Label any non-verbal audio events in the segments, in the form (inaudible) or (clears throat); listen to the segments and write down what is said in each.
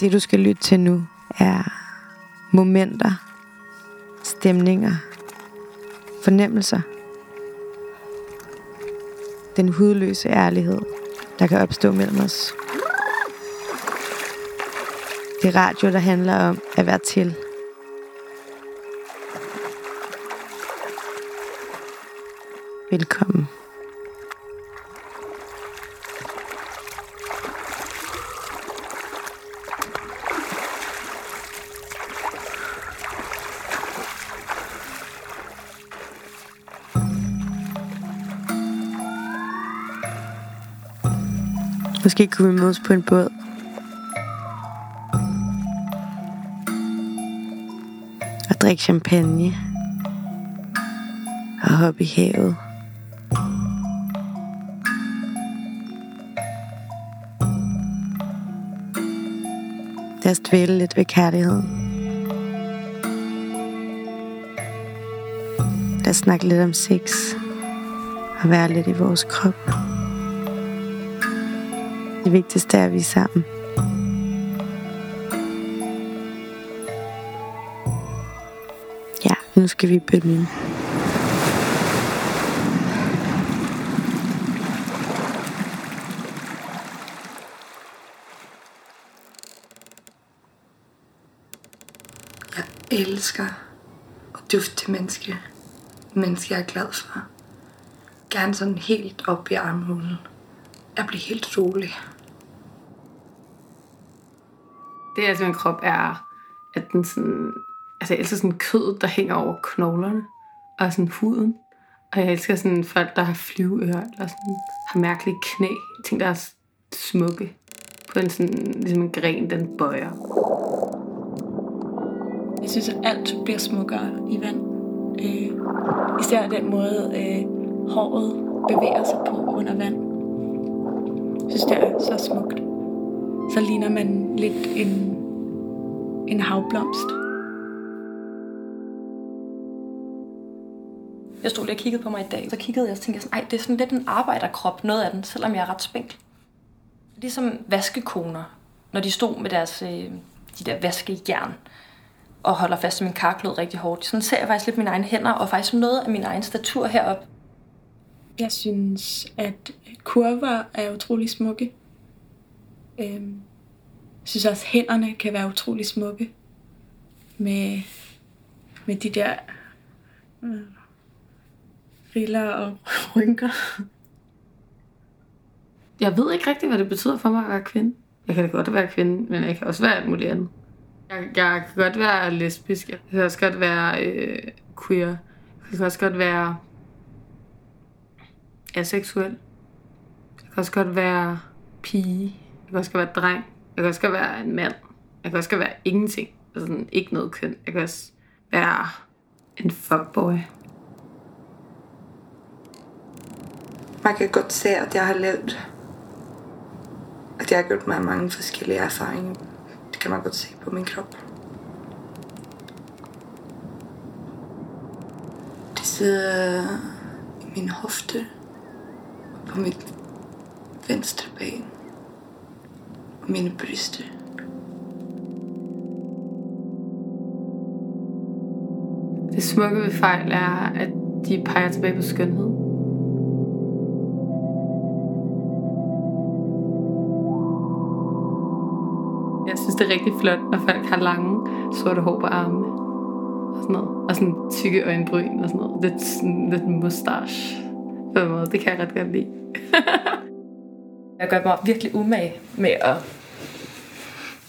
Det du skal lytte til nu er momenter, stemninger, fornemmelser. Den hudløse ærlighed, der kan opstå mellem os. Det er radio, der handler om at være til. Velkommen. Måske kunne vi mødes på en båd. Og drikke champagne. Og hoppe i havet. Lad os dvæle lidt ved kærligheden. Lad os snakke lidt om sex. Og være lidt i vores krop. Det vigtigste er, at vi er sammen. Ja, nu skal vi begynde. min. Jeg elsker at dufte til menneske. Menneske, jeg er glad for. Gerne sådan helt op i armhulen. Jeg bliver helt rolig. Det er, altså min krop er, at den sådan, altså jeg elsker sådan kød, der hænger over knoglerne, og sådan huden. Og jeg elsker sådan folk, der har flyveører, eller sådan har mærkelige knæ, ting, der er smukke. På en sådan, ligesom en gren, den bøjer. Jeg synes, at alt bliver smukkere i vand. Øh, især den måde, øh, håret bevæger sig på under vand. Jeg synes, det er så smukt. Så ligner man lidt en, en havblomst. Jeg stod lige og kiggede på mig i dag, så kiggede jeg og tænkte sådan, ej, det er sådan lidt en arbejderkrop, noget af den, selvom jeg er ret spinkel. Ligesom vaskekoner, når de stod med deres, øh, de der vaskejern, og holder fast i min karklod rigtig hårdt. Sådan ser jeg faktisk lidt mine egne hænder, og faktisk noget af min egen statur heroppe. Jeg synes, at kurver er utrolig smukke. Øhm, jeg synes også, at hænderne kan være utrolig smukke. Med, med de der øh, riller og (laughs) rynker. Jeg ved ikke rigtigt, hvad det betyder for mig at være kvinde. Jeg kan da godt være kvinde, men jeg kan også være alt muligt andet. Jeg, jeg kan godt være lesbisk. Jeg kan også godt være øh, queer. Jeg kan også godt være aseksuel. Jeg kan også godt være pige. Jeg kan også godt være dreng. Jeg kan også godt være en mand. Jeg kan også godt være ingenting. Altså sådan, ikke noget køn. Jeg kan også være en fuckboy. Man kan godt se, at jeg har levet. At jeg har gjort mig mange forskellige erfaringer. Det kan man godt se på min krop. Det sidder i min hofte på mit venstre ben mine bryster. Det smukke ved fejl er, at de peger tilbage på skønhed. Jeg synes, det er rigtig flot, når folk har lange, sorte hår på armene. Og sådan noget. Og sådan tykke øjenbryn og sådan noget. Lidt, sådan, lidt mustache. På en måde. Det kan jeg ret godt lide. Jeg gør mig virkelig umage med at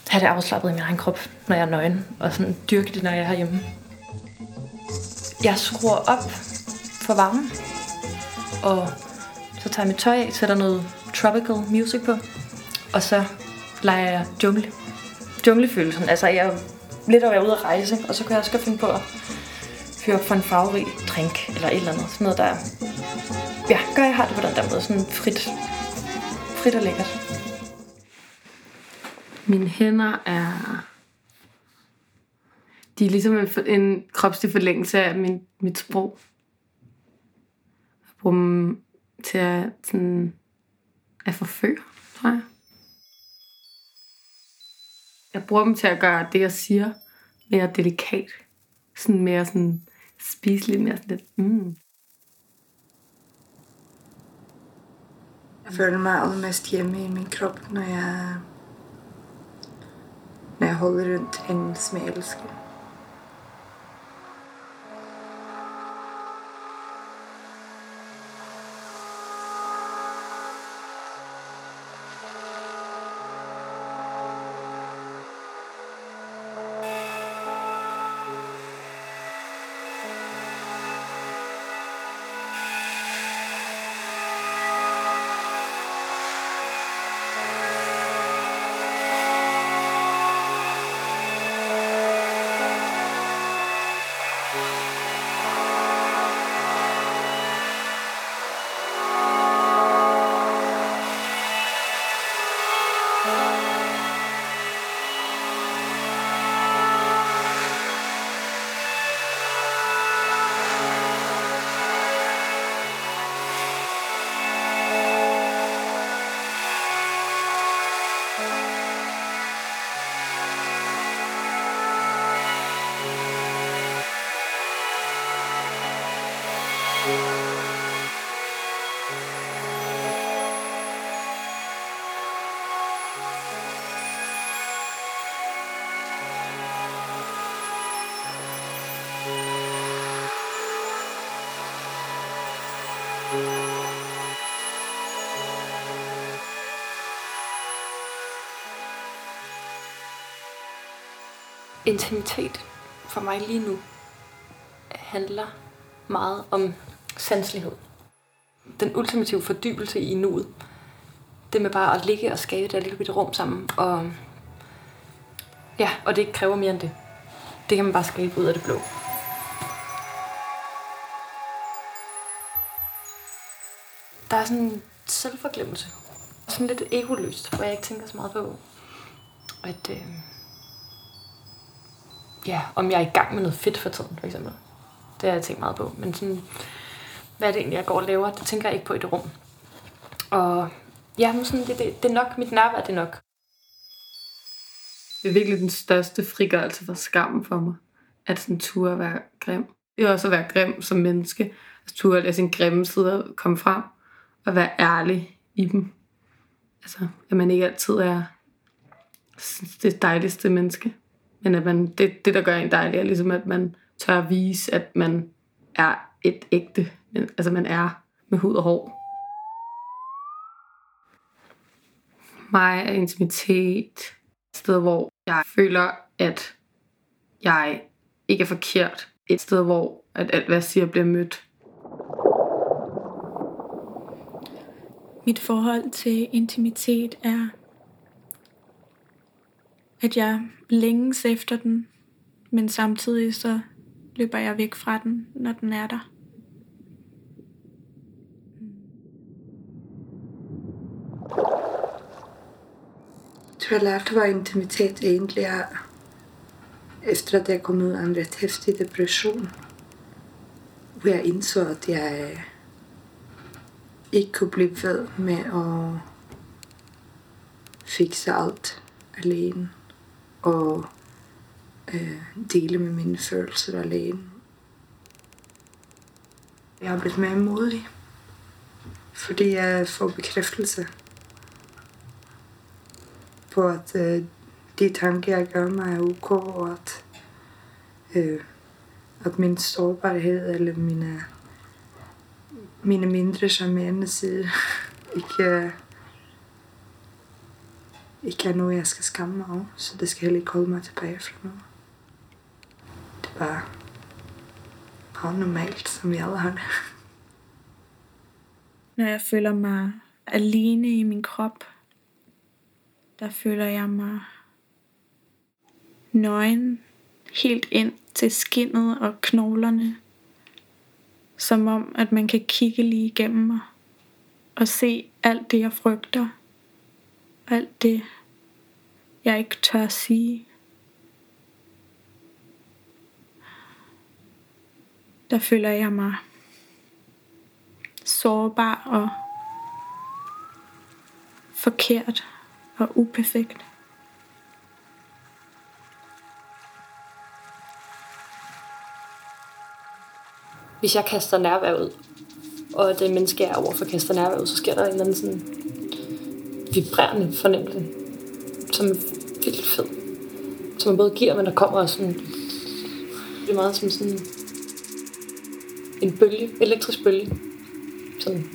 have det afslappet i min egen krop, når jeg er nøgen. Og sådan dyrke det, når jeg er herhjemme. Jeg skruer op for varmen. Og så tager jeg mit tøj af, sætter noget tropical music på. Og så leger jeg jungle. Junglefølelsen. Altså, jeg er lidt over ude at rejse, og så kan jeg også godt finde på at fyre op for en farverig drink, eller et eller andet. Sådan noget, der ja, gør jeg har det på den der måde. Sådan frit, fedt og lækkert. Mine hænder er... De er ligesom en, en kropslig forlængelse af min, mit sprog. Jeg bruger dem til at, sådan, at forføre, tror jeg. Jeg bruger dem til at gøre det, jeg siger, mere delikat. Sådan mere sådan spiseligt, mere sådan lidt, mm. Jeg føler mig allermest hjemme i min krop, når jeg, når jeg holder rundt en som jeg elsker. Intimitet for mig lige nu handler meget om sanselighed. Den ultimative fordybelse i nuet. Det med bare at ligge og skabe det lille bitte rum sammen. Og, ja, og det ikke kræver mere end det. Det kan man bare skabe ud af det blå. Der er sådan en selvforglemmelse. Sådan lidt egoløst, hvor jeg ikke tænker så meget på, at, øh, ja, om jeg er i gang med noget fedt for tiden, for eksempel. Det har jeg tænkt meget på. Men sådan, hvad er det egentlig, jeg går og laver, det tænker jeg ikke på i det rum. Og ja, men sådan, det, det, det er nok, mit nærvær det er nok. Det er virkelig den største frigørelse for skammen for mig, at sådan turde at være grim. Det er også at være grim som menneske. At turde at lade sin grimme side komme frem, og være ærlig i dem. Altså, at man ikke altid er det dejligste menneske. Men at man, det, det, der gør en dejlig, er ligesom, at man tør at vise, at man er et ægte, altså man er med hud og hår. Mig er intimitet et sted, hvor jeg føler, at jeg ikke er forkert. Et sted, hvor at alt, hvad jeg siger, bliver mødt. Mit forhold til intimitet er, at jeg længes efter den, men samtidig så løber jeg væk fra den, når den er der. Jeg tror, jeg lærte, hvad intimitet egentlig er, efter at jeg kom ud af en ret hæftig depression, hvor jeg indså, at jeg ikke kunne blive ved med at fikse alt alene og øh, dele med mine følelser alene. Jeg er blevet mere modig, fordi jeg får bekræftelse på, at øh, de tanker, jeg gør mig, er ok, og at, øh, at min sårbarhed eller mine, mine mindre charmerende sider (laughs) ikke, ikke er noget, jeg skal skamme mig over. Så det skal heller ikke holde mig tilbage fra noget. Det er bare, meget normalt, som vi alle har det. Når jeg føler mig alene i min krop, der føler jeg mig nøgen helt ind til skinnet og knoglerne. Som om, at man kan kigge lige igennem mig og se alt det, jeg frygter alt det, jeg ikke tør sige. Der føler jeg mig sårbar og forkert og uperfekt. Hvis jeg kaster nærvær ud, og det menneske jeg er overfor kaster nærvær ud, så sker der en eller anden sådan vibrerende fornemmelse, som er vildt fed. Som man både giver, men der kommer også sådan... Det er meget som sådan en bølge, elektrisk bølge. Sådan...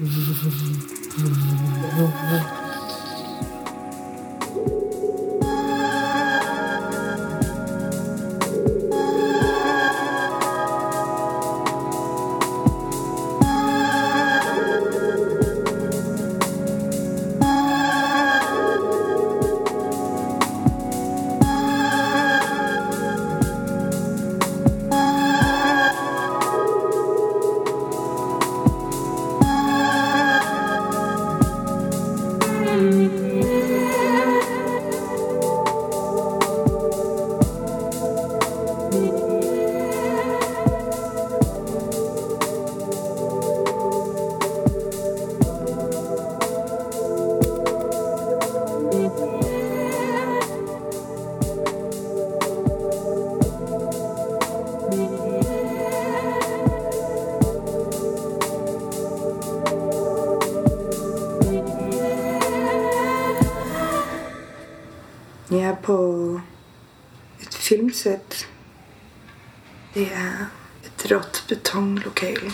et betonlokale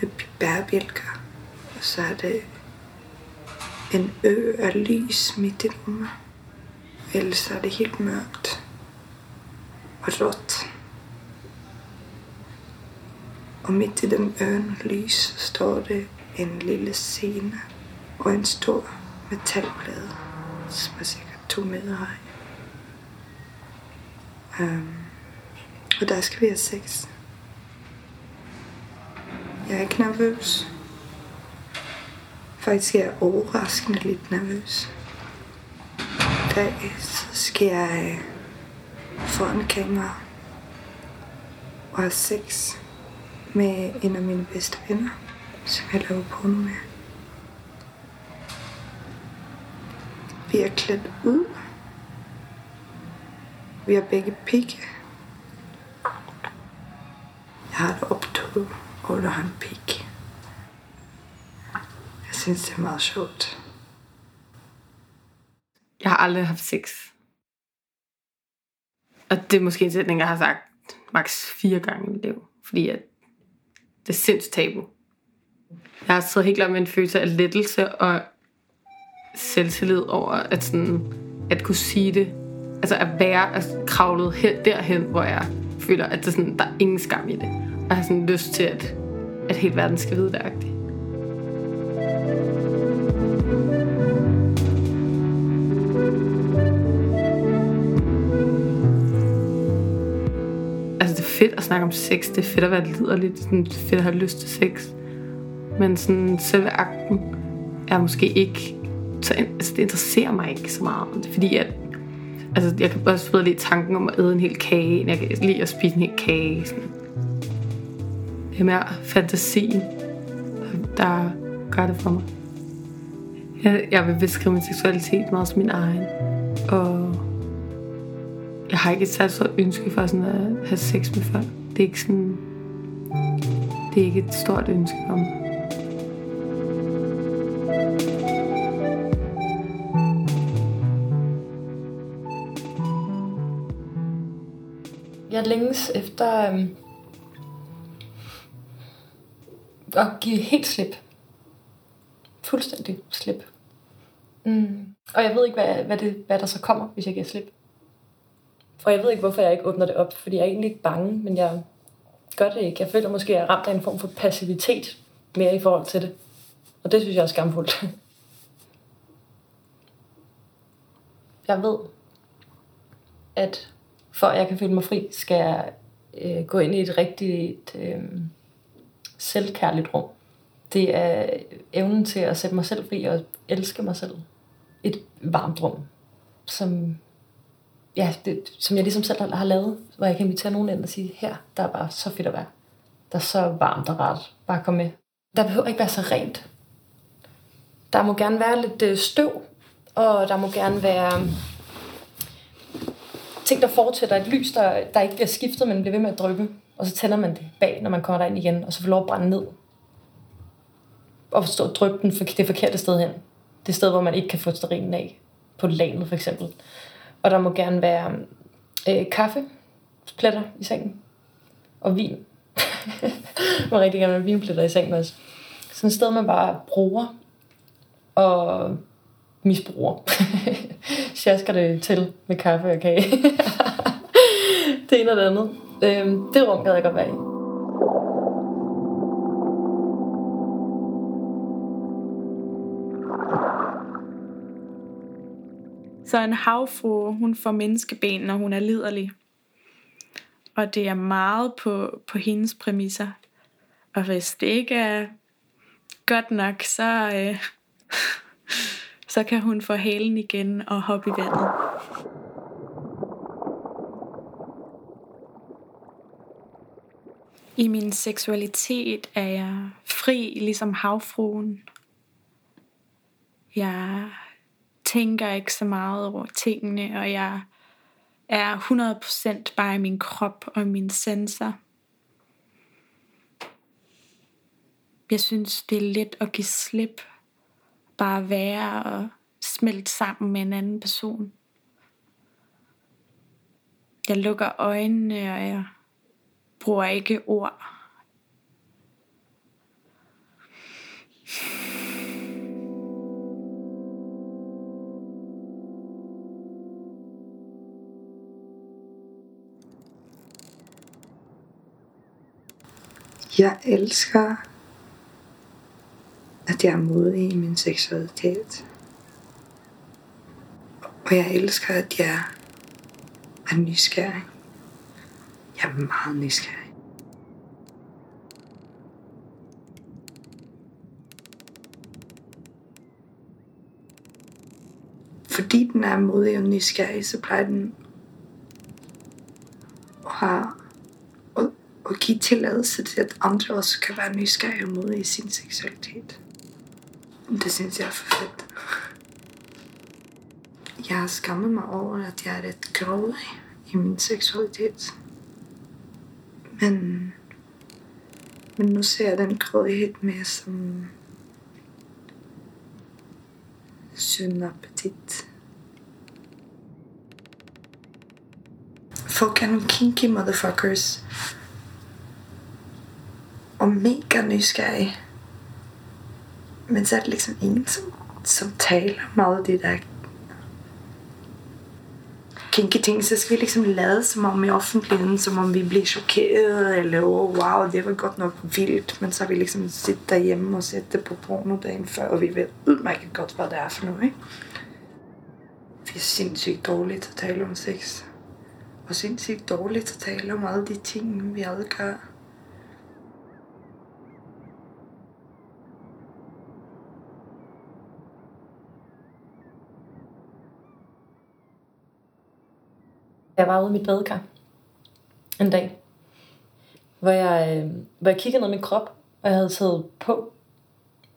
med bærbjælker. Og så er det en ø af lys midt i rummet. Ellers er det helt mørkt og råt. Og midt i den øen lys står det en lille scene og en stor metalplade, som er sikkert to meter høj. Um, og der skal vi have sex. Jeg er ikke nervøs. Faktisk er jeg overraskende lidt nervøs. I dag så skal jeg øh, foran kamera og have sex med en af mine bedste venner, som jeg laver porno med. Vi er klædt ud. Vi har begge pigge. Jeg har det optog, og han pik. Jeg synes, det er meget sjovt. Jeg har aldrig haft sex. Og det er måske en sætning, jeg har sagt maks fire gange i mit liv. Fordi at det er sindssygt tabu. Jeg har siddet helt klart med en følelse af lettelse og selvtillid over at, sådan, at kunne sige det. Altså at være altså, kravlet hen, derhen, hvor jeg føler, at det sådan, der er ingen skam i det. Og jeg har sådan lyst til, at, at hele verden skal vide det. -agtigt. Altså det er fedt at snakke om sex, det er fedt at være liderligt, det er fedt at have lyst til sex. Men sådan selve akten er måske ikke så altså, det interesserer mig ikke så meget. Fordi at, altså, jeg kan også bedre lide tanken om at æde en hel kage, end jeg kan lide at spise en hel kage. Sådan. Det er mere fantasien, der gør det for mig. Jeg, jeg vil beskrive min seksualitet meget som min egen. Og jeg har ikke et særligt ønske for sådan at have sex med folk. Det er ikke sådan... Det er ikke et stort ønske for mig. Jeg længes efter øhm, at give helt slip. Fuldstændig slip. Mm. Og jeg ved ikke, hvad, hvad, det, hvad der så kommer, hvis jeg giver slip. Og jeg ved ikke, hvorfor jeg ikke åbner det op, fordi jeg er egentlig ikke bange, men jeg gør det ikke. Jeg føler måske, at jeg er ramt af en form for passivitet mere i forhold til det. Og det synes jeg er skamfuldt. (laughs) Jeg ved, at for at jeg kan føle mig fri, skal jeg øh, gå ind i et rigtigt øh, selvkærligt rum. Det er evnen til at sætte mig selv fri og elske mig selv. Et varmt rum, som, ja, det, som jeg ligesom selv har lavet, hvor jeg kan invitere nogen ind og sige, her, der er bare så fedt at være. Der er så varmt og rart. Bare kom med. Der behøver ikke være så rent. Der må gerne være lidt øh, støv, og der må gerne være um, ting, der fortsætter et lys, der, der ikke bliver skiftet, men bliver ved med at dryppe og så tænder man det bag, når man kommer derind igen, og så får lov at brænde ned. Og stå og dryppe den for det forkerte sted hen. Det sted, hvor man ikke kan få sterinen af. På lanet for eksempel. Og der må gerne være øh, kaffe, pletter i sengen. Og vin. (laughs) må rigtig gerne have vinpletter i sengen også. Sådan et sted, man bare bruger og misbruger. (laughs) Sjasker det til med kaffe og kage. (laughs) det ene og det andet. Øhm, det rum gad jeg godt være i. Så en havfru, hun får menneskeben, når hun er liderlig. Og det er meget på, på hendes præmisser. Og hvis det ikke er godt nok, så, øh, (laughs) så kan hun få halen igen og hoppe i vandet. I min seksualitet er jeg fri, ligesom havfruen. Jeg tænker ikke så meget over tingene, og jeg er 100% bare i min krop og min sensor. Jeg synes, det er let at give slip. Bare være og smelte sammen med en anden person. Jeg lukker øjnene, og jeg bruger ikke ord. Jeg elsker, at jeg er modig i min seksualitet. Og jeg elsker, at jeg er nysgerrig. Jeg er meget nysgerrig. Fordi den er modig og nysgerrig, så plejer den at have og, og give tilladelse til, at andre også kan være nysgerrige og modige i sin seksualitet. Det synes jeg er for fedt. Jeg har skammet mig over, at jeg er lidt grov i min seksualitet. Men, men nu ser jeg den grådighed mere som sund appetit. Folk er nogle kinky motherfuckers. Og mega nysgerrige. Men så er det liksom ingen som, som taler meget alle der kinky ting, så skal vi liksom lade som om i offentligheden, som om vi bliver chokeret, eller oh, wow, det var godt nok vildt, men så har vi liksom siddet derhjemme og set det på porno dagen før, og vi ved udmærket godt, hvad det er for noget, ikke? Vi er sindssygt dårligt at tale om sex. Og sindssygt dårligt at tale om alle de ting, vi alle gør. Jeg var ude i mit badekar en dag, hvor jeg, øh, hvor jeg kiggede ned i min krop, og jeg havde taget på.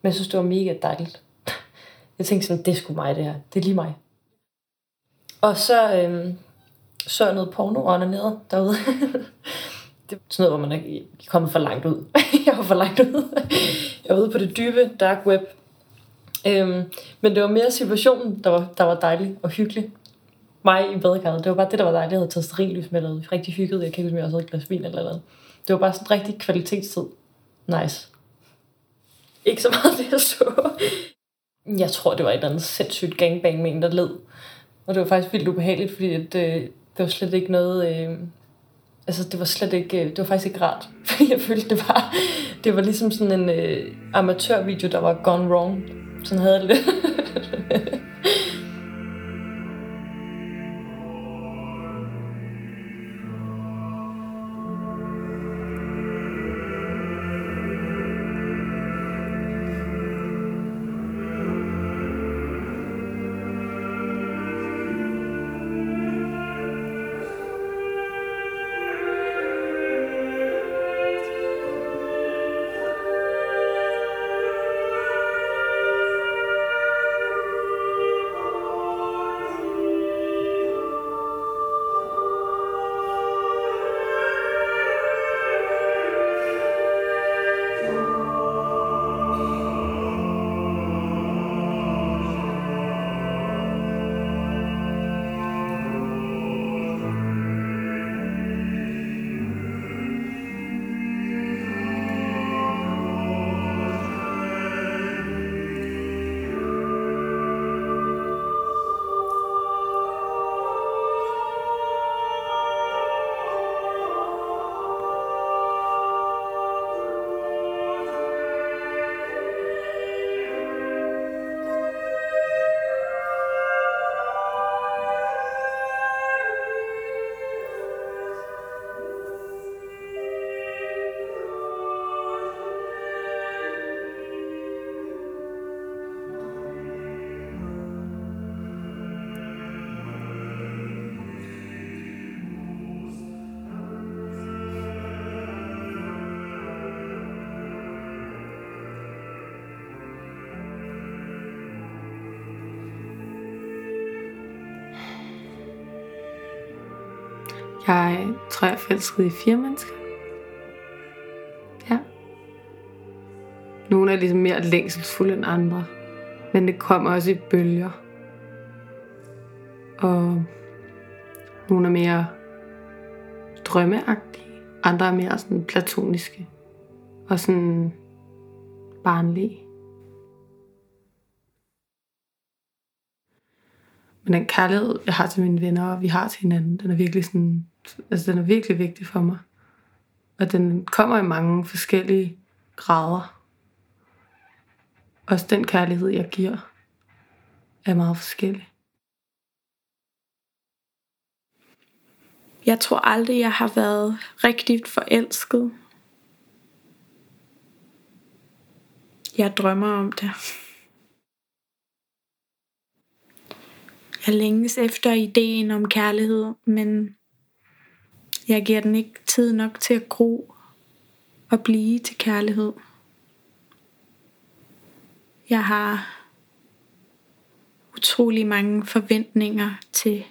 Men jeg synes, det var mega dejligt. Jeg tænkte sådan, det er sgu mig det her. Det er lige mig. Og så øh, så jeg noget porno og derude. (laughs) det er sådan noget, hvor man er kommet for langt ud. (laughs) jeg var for langt ud. jeg var ude på det dybe dark web. Øhm, men det var mere situationen, der var, der var dejlig og hyggelig mig i badekarret. Det var bare det, der var dejligt. Jeg havde taget sterinlys med noget rigtig hygget. Jeg kan ikke huske, om jeg også havde et glas vin eller noget. Det var bare sådan en rigtig kvalitetstid. Nice. Ikke så meget (laughs) det, jeg så. Jeg tror, det var et eller andet sindssygt gangbang med en, der led. Og det var faktisk vildt ubehageligt, fordi at, øh, det var slet ikke noget... Øh, altså, det var slet ikke... Øh, det var faktisk ikke rart. (laughs) Fordi jeg følte, det var... Det var ligesom sådan en øh, amatørvideo, der var gone wrong. Sådan havde det lidt. (laughs) Jeg tror, jeg er forelsket i fire mennesker. Ja. Nogle er ligesom mere længselsfulde end andre. Men det kommer også i bølger. Og nogle er mere drømmeagtige. Andre er mere sådan platoniske. Og sådan barnlige. Men den kærlighed, jeg har til mine venner, og vi har til hinanden, den er virkelig sådan, altså den er virkelig vigtig for mig. Og den kommer i mange forskellige grader. Også den kærlighed, jeg giver, er meget forskellig. Jeg tror aldrig, jeg har været rigtigt forelsket. Jeg drømmer om det. Jeg længes efter ideen om kærlighed, men jeg giver den ikke tid nok til at gro og blive til kærlighed. Jeg har utrolig mange forventninger til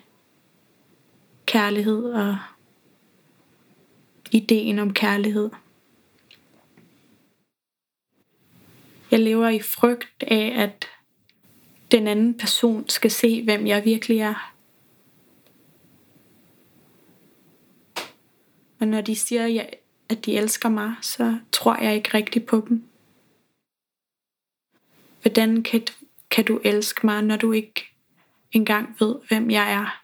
kærlighed og ideen om kærlighed. Jeg lever i frygt af, at den anden person skal se, hvem jeg virkelig er. Og når de siger, at de elsker mig, så tror jeg ikke rigtigt på dem. Hvordan kan, kan du elske mig, når du ikke engang ved, hvem jeg er?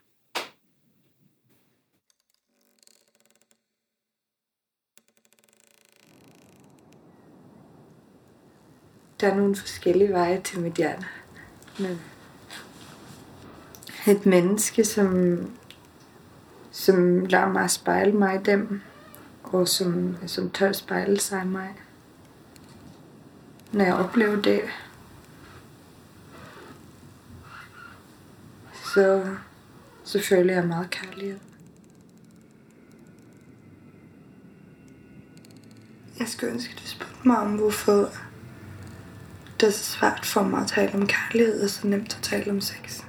Der er nogle forskellige veje til mit hjerte. Men et menneske, som, som lader mig spejle mig i dem, og som, som tør spejle sig i mig. Når jeg oplever det, så, så føler jeg meget kærlighed. Jeg skulle ønske, at du spurgte mig om, hvorfor det er så svært for mig at tale om kærlighed, og så nemt at tale om sex.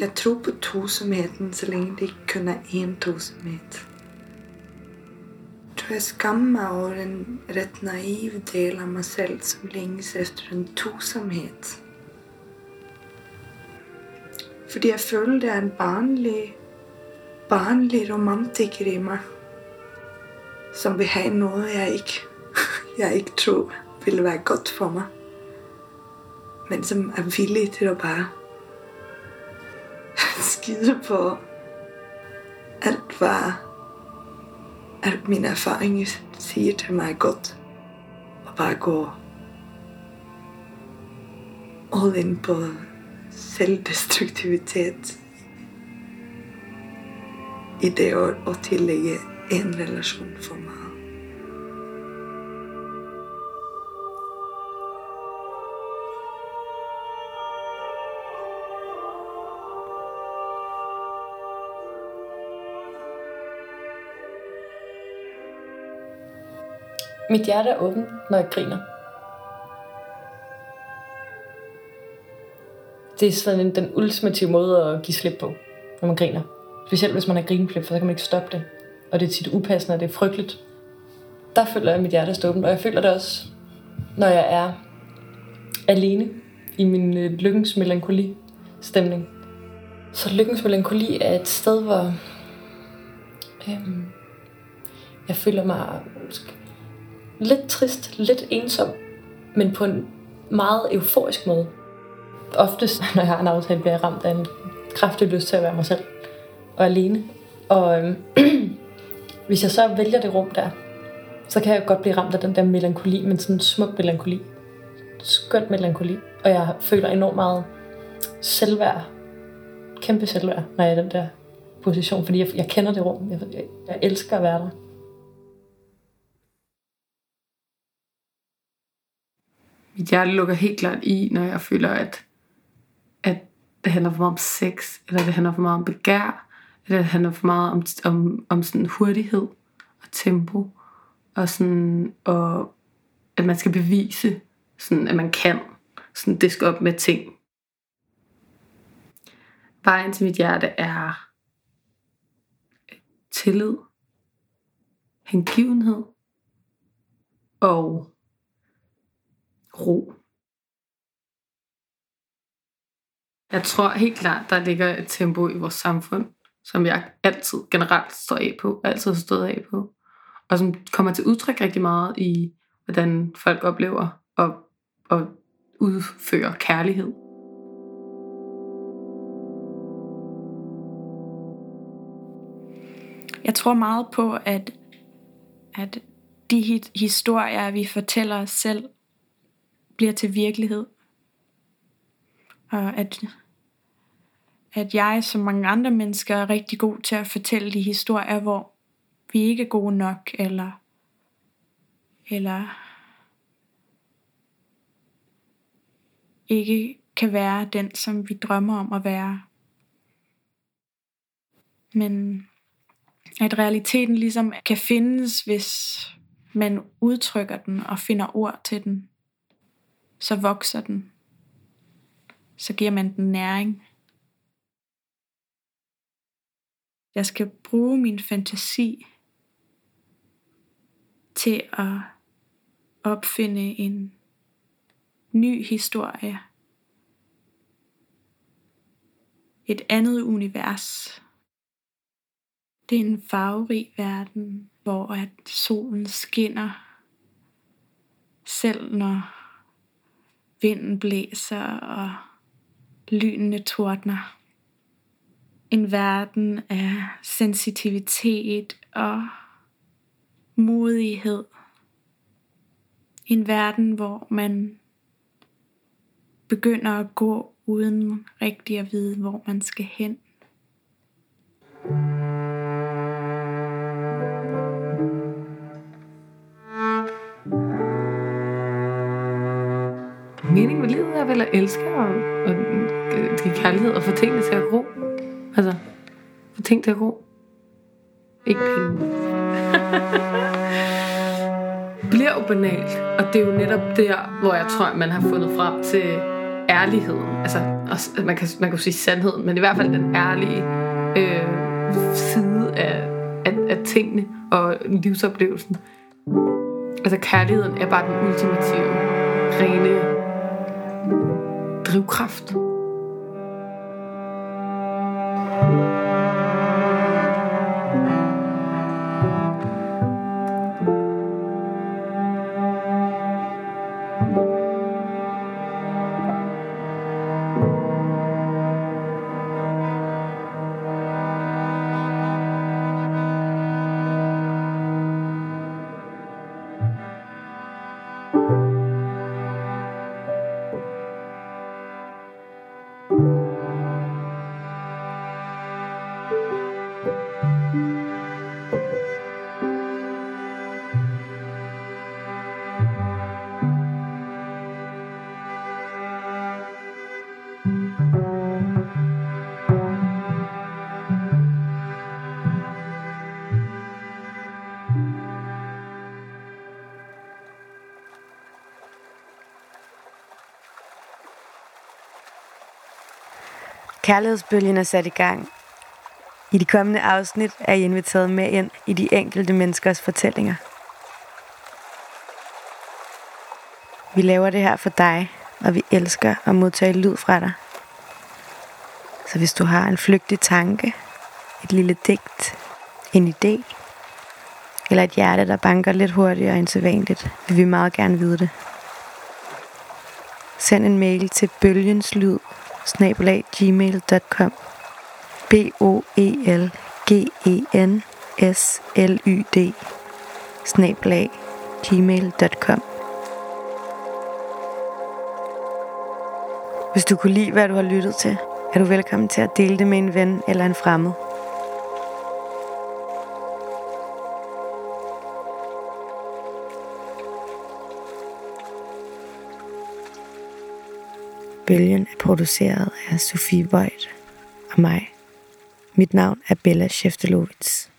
Jeg tror på tosomheden, så længe det ikke kun er én tosomhed. Jeg tror jeg skammer mig over en ret naiv del af mig selv, som længes efter en tosomhed. Fordi jeg føler, det er en barnlig, barnlig romantiker i mig, som vil have noget, jeg ikke (laughs) jeg ikke tror ville være godt for mig. Men som er villig til at bare skide på alt, var, alt min erfaring siger til mig godt. Og bare gå all in på selvdestruktivitet i det at, at tillægge en relation for mig. Mit hjerte er åbent, når jeg griner. Det er sådan den ultimative måde at give slip på, når man griner. Specielt hvis man har grinflip, for så kan man ikke stoppe det. Og det er tit upassende, og det er frygteligt. Der føler jeg, at mit hjerte er åbent, og jeg føler det også, når jeg er alene i min øh, lykkens melankoli stemning. Så lykkens melankoli er et sted, hvor øhm, jeg føler mig lidt trist, lidt ensom, men på en meget euforisk måde. Oftest, (laughs) når jeg har en aftale, bliver jeg ramt af en kraftig lyst til at være mig selv og alene. Og øhm, (clears throat) hvis jeg så vælger det rum der, så kan jeg godt blive ramt af den der melankoli, men sådan en smuk melankoli. Skønt melankoli. Og jeg føler enormt meget selvværd. Kæmpe selvværd, når jeg er i den der position, fordi jeg, jeg kender det rum. Jeg, jeg, jeg elsker at være der. Mit hjerte lukker helt klart i, når jeg føler, at, at det handler for meget om sex, eller det handler for meget om begær, eller det handler for meget om, om, om sådan hurtighed og tempo, og sådan, og at man skal bevise, sådan, at man kan sådan diske op med ting. Vejen til mit hjerte er tillid, hengivenhed og ro. Jeg tror helt klart, der ligger et tempo i vores samfund, som jeg altid generelt står af på, altid har stået af på, og som kommer til udtryk rigtig meget i, hvordan folk oplever og, og udfører kærlighed. Jeg tror meget på, at, at de historier, vi fortæller os selv, bliver til virkelighed. Og at, at jeg, som mange andre mennesker, er rigtig god til at fortælle de historier, hvor vi ikke er gode nok, eller, eller ikke kan være den, som vi drømmer om at være. Men at realiteten ligesom kan findes, hvis man udtrykker den og finder ord til den, så vokser den. Så giver man den næring. Jeg skal bruge min fantasi til at opfinde en ny historie. Et andet univers. Det er en farverig verden, hvor at solen skinner, selv når vinden blæser og lynene tordner. En verden af sensitivitet og modighed. En verden, hvor man begynder at gå uden rigtig at vide, hvor man skal hen. Mening med livet er vel at elske og, og give kærlighed og få tingene til at gro. Altså, få ting til at gro. Ikke penge. (laughs) bliver jo banalt, og det er jo netop der, hvor jeg tror, at man har fundet frem til ærligheden. Altså, også, man, kan, man kan sige sandheden, men i hvert fald den ærlige øh, side af, af, af tingene og livsoplevelsen. Altså kærligheden er bare den ultimative, rene drivkraft. Kærlighedsbølgen er sat i gang. I de kommende afsnit er I inviteret med ind i de enkelte menneskers fortællinger. Vi laver det her for dig, og vi elsker at modtage lyd fra dig. Så hvis du har en flygtig tanke, et lille digt, en idé, eller et hjerte, der banker lidt hurtigere end sædvanligt, vil vi meget gerne vide det. Send en mail til bølgenslyd gmail.com b o e l g e n s l y d. snabelag gmail.com Hvis du kunne lide, hvad du har lyttet til, er du velkommen til at dele det med en ven eller en fremmed. Bølgen er produceret af Sofie Voigt og mig. Mit navn er Bella Sjeftelovits.